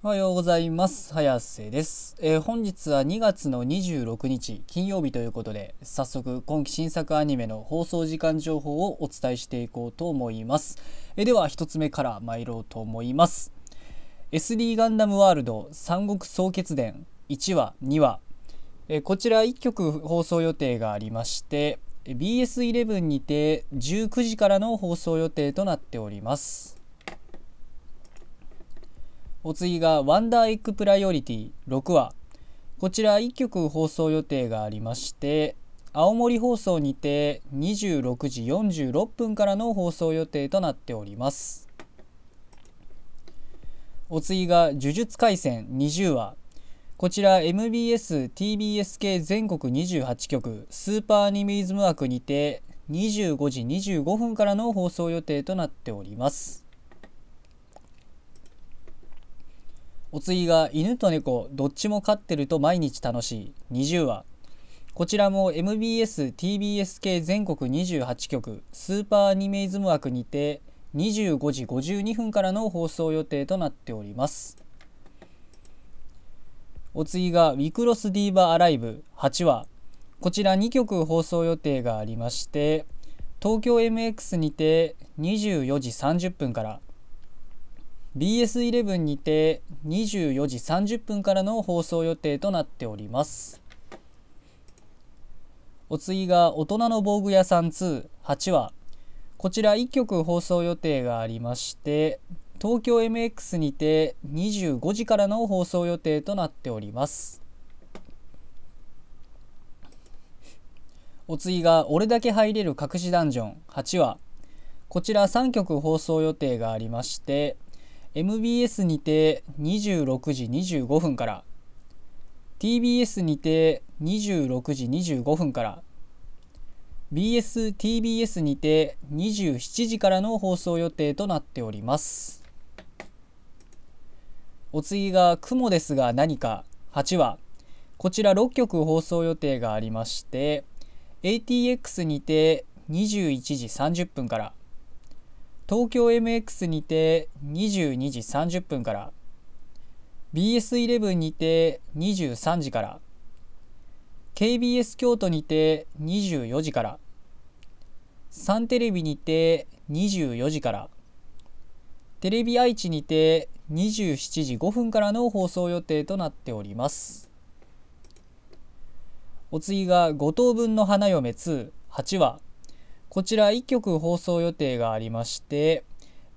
おはようございます。早瀬です、えー、本日は2月の26日金曜日ということで早速今期新作アニメの放送時間情報をお伝えしていこうと思います、えー、では1つ目から参ろうと思います。SD ガンダムワールド三国総決伝1話2話、えー、こちら1曲放送予定がありまして BS11 にて19時からの放送予定となっております。お次がワンダーエッグプライオリティ6話。こちら1局放送予定がありまして青森放送にて26時46分からの放送予定となっております。お次が呪術廻戦20話。こちら MBS、TBS 系全国28局スーパーアニメイズム枠にて25時25分からの放送予定となっております。お次が犬と猫どっちも飼ってると毎日楽しい。20話。こちらも MBS、TBS 系全国28局スーパーアニメイズム枠にて25時52分からの放送予定となっております。お次がウィクロスディーバーアライブ8話。こちら2曲放送予定がありまして東京 MX にて24時30分から BS11 にて24時30分からの放送予定となっております。お次が大人の防具屋さん28話。こちら1曲放送予定がありまして東京 MX にて25時からの放送予定となっております。お次が俺だけ入れる隠しダンジョン8話。こちら3曲放送予定がありまして MBS にて26時25分から TBS にて26時25分から BSTBS にて27時からの放送予定となっております。お次が「雲ですが何か」8話こちら6曲放送予定がありまして ATX にて21時30分から東京 MX にて22時30分から BS11 にて23時から KBS 京都にて24時からサンテレビにて24時からテレビ愛知にて27時5分からの放送予定となっております。お次が5等分の花嫁28話こちら1曲放送予定がありまして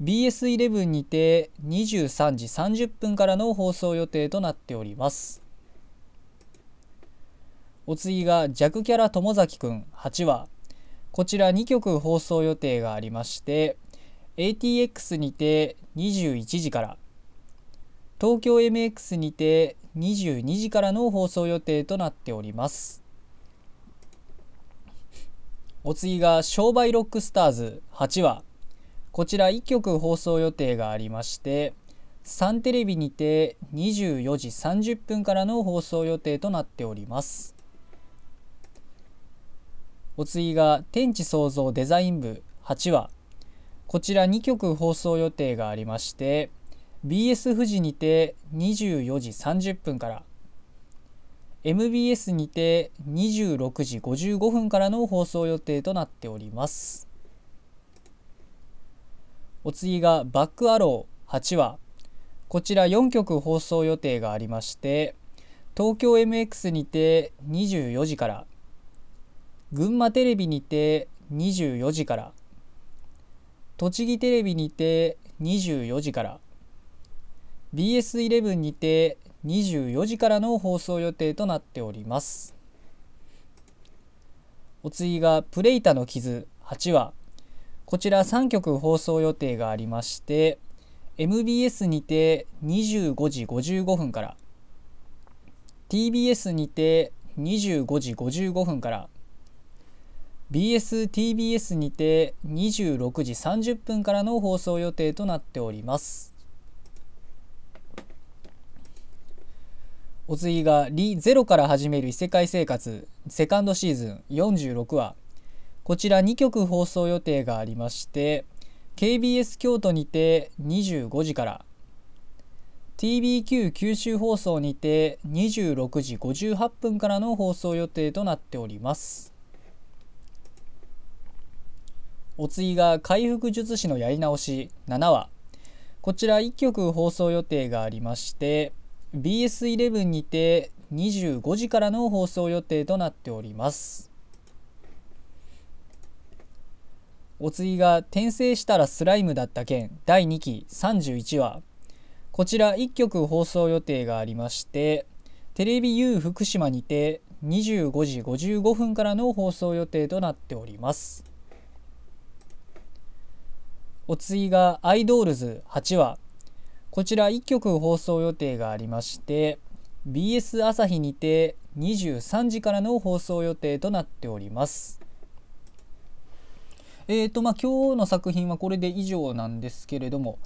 BS11 にて23時30分からの放送予定となっております。お次が弱キャラ友崎くん8話。こちら2曲放送予定がありまして ATX にて21時から東京 MX にて22時からの放送予定となっております。お次が商売ロックスターズ8話。こちら1曲放送予定がありましてサンテレビにて24時30分からの放送予定となっております。お次が天地創造デザイン部8話。こちら2曲放送予定がありまして BS 富士にて24時30分から MBS にて26時55分からの放送予定となっております。お次がバックアロー8話。こちら4曲放送予定がありまして東京 MX にて24時から群馬テレビにて24時から栃木テレビにて24時から BS11 にて24時からの放送予定となっております。お次がプレイタの傷8話。こちら3曲放送予定がありまして MBS にて25時55分から TBS にて25時55分から BSTBS にて26時30分からの放送予定となっております。お次が「リ・ゼロから始める異世界生活」セカンドシーズン46話。こちら2曲放送予定がありまして KBS 京都にて25時から。TBQ 九州放送にて26時58分からの放送予定となっております。お次が回復術師のやり直し7話。こちら1曲放送予定がありまして BS11 にて25時からの放送予定となっております。お次が転生したらスライムだった件第2期31話。こちら1曲放送予定がありましてテレビ U 福島にて25時55分からの放送予定となっております。お次がアイドールズ8話。こちら1曲放送予定がありまして BS 朝日にて23時からの放送予定となっております。えーとまあ今日の作品はこれで以上なんですけれども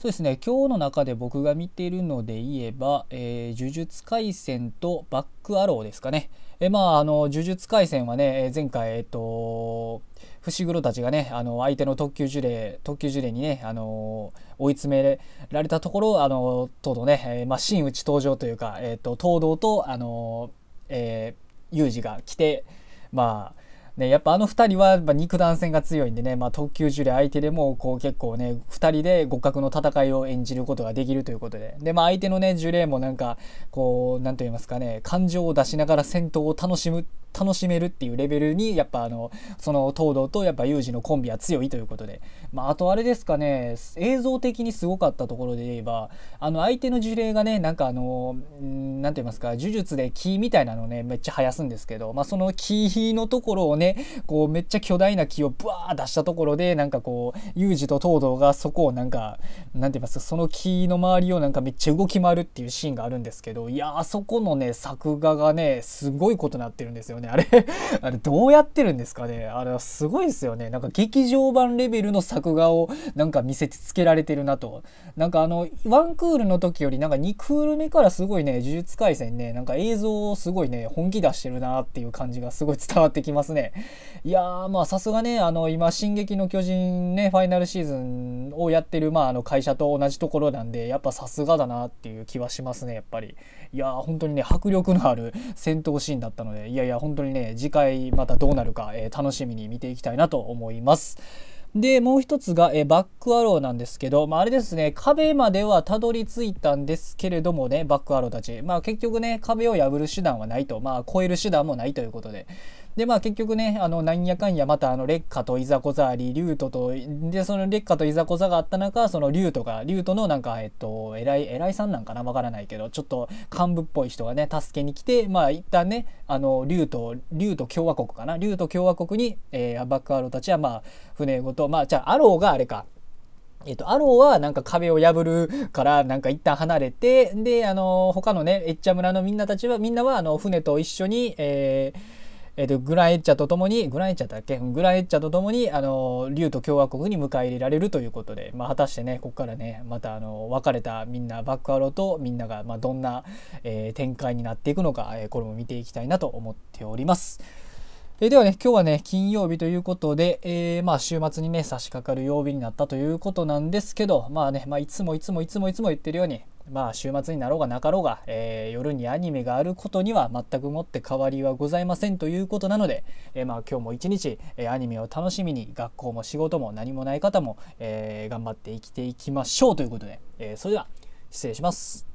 そうですね今日の中で僕が見ているので言えば、えー、呪術廻戦とバックアローですかね。えまああの呪術廻戦はね前回えっ、と伏黒たちがねあの相手の特級呪霊特級呪霊にねあの追い詰められたところあのとうとうね、えー、まあ、真打ち登場というか、えーと、東堂とあの、えー、ユージが来てまあね、やっぱあの2人は肉弾戦が強いんでね、まあ、特級呪霊相手でもこう結構ね2人で互角の戦いを演じることができるということで。で、まあ、相手のね呪霊もなんかこう何と言いますかね感情を出しながら戦闘を楽しむ楽しめるっていうレベルにやっぱあのその東堂とやっぱユージのコンビは強いということで、まあ、あとあれですかね映像的にすごかったところで言えばあの相手の呪霊がねなんかあの何て言いますか呪術で木みたいなのねめっちゃ生やすんですけど、まあ、その木のところをねこうめっちゃ巨大な木をブワー出したところでなんかこうユージと東堂がそこをなんかなんて言いますかその木の周りをなんかめっちゃ動き回るっていうシーンがあるんですけどいやあそこのね作画がねすごいことになってるんですよね。あれ あれどうやってるんですかね。あれはすごいですよね。なんか劇場版レベルの作画をなんか見せつけられてるなと。なんかあのワンクールの時よりなんか2クール目からすごいね呪術廻戦ねなんか映像をすごいね本気出してるなっていう感じがすごい伝わってきますね。いやーまあさすがねあの今「進撃の巨人ね」ファイナルシーズンをやってるまああの会社と同じところなんでやっぱさすがだなっていう気はしますねやっぱり。いやー本当にね迫力のある戦闘シーンだったのでいやいや本本当にね次回またどうなるか、えー、楽しみに見ていきたいなと思います。で、もう一つが、えバックアローなんですけど、まあ、あれですね、壁まではたどり着いたんですけれどもね、バックアローたち。まあ、結局ね、壁を破る手段はないと。まあ、超える手段もないということで。でまあ結局ねあのなんやかんやまたあの劣化といざこざあり竜斗とでその劣化といざこざがあった中その竜斗が竜斗のなんかえっと偉い偉いさんなんかな？わからないけどちょっと幹部っぽい人がね助けに来てまあ一旦ねあの竜と竜と共和国かな？竜と共和国に、えー、バックアローたちはまあ船ごとまあじゃあアローがあれか。えっと、アローはなんか壁を破るからなんか一旦離れてであの他のねエッチャ村のみんなたちはみんなはあの船と一緒に、えーえーと、グランエッチャとともにグランエッチャだっけ？グランエッチャとともにあの竜と共和国に迎え入れられるということで、まあ、果たしてねここからねまたあの別れたみんなバックアローとみんなが、まあ、どんな、えー、展開になっていくのか、えー、これも見ていきたいなと思っております。えではね、今日はね、金曜日ということで、えー、まあ週末にね、差し掛かる曜日になったということなんですけど、まあね、まあいつもいつもいつもいつも言ってるように、まあ週末になろうがなかろうが、えー、夜にアニメがあることには全くもって変わりはございませんということなので、えー、まあ今日も一日、え、アニメを楽しみに学校も仕事も何もない方も、え頑張って生きていきましょうということで、えそれでは失礼します。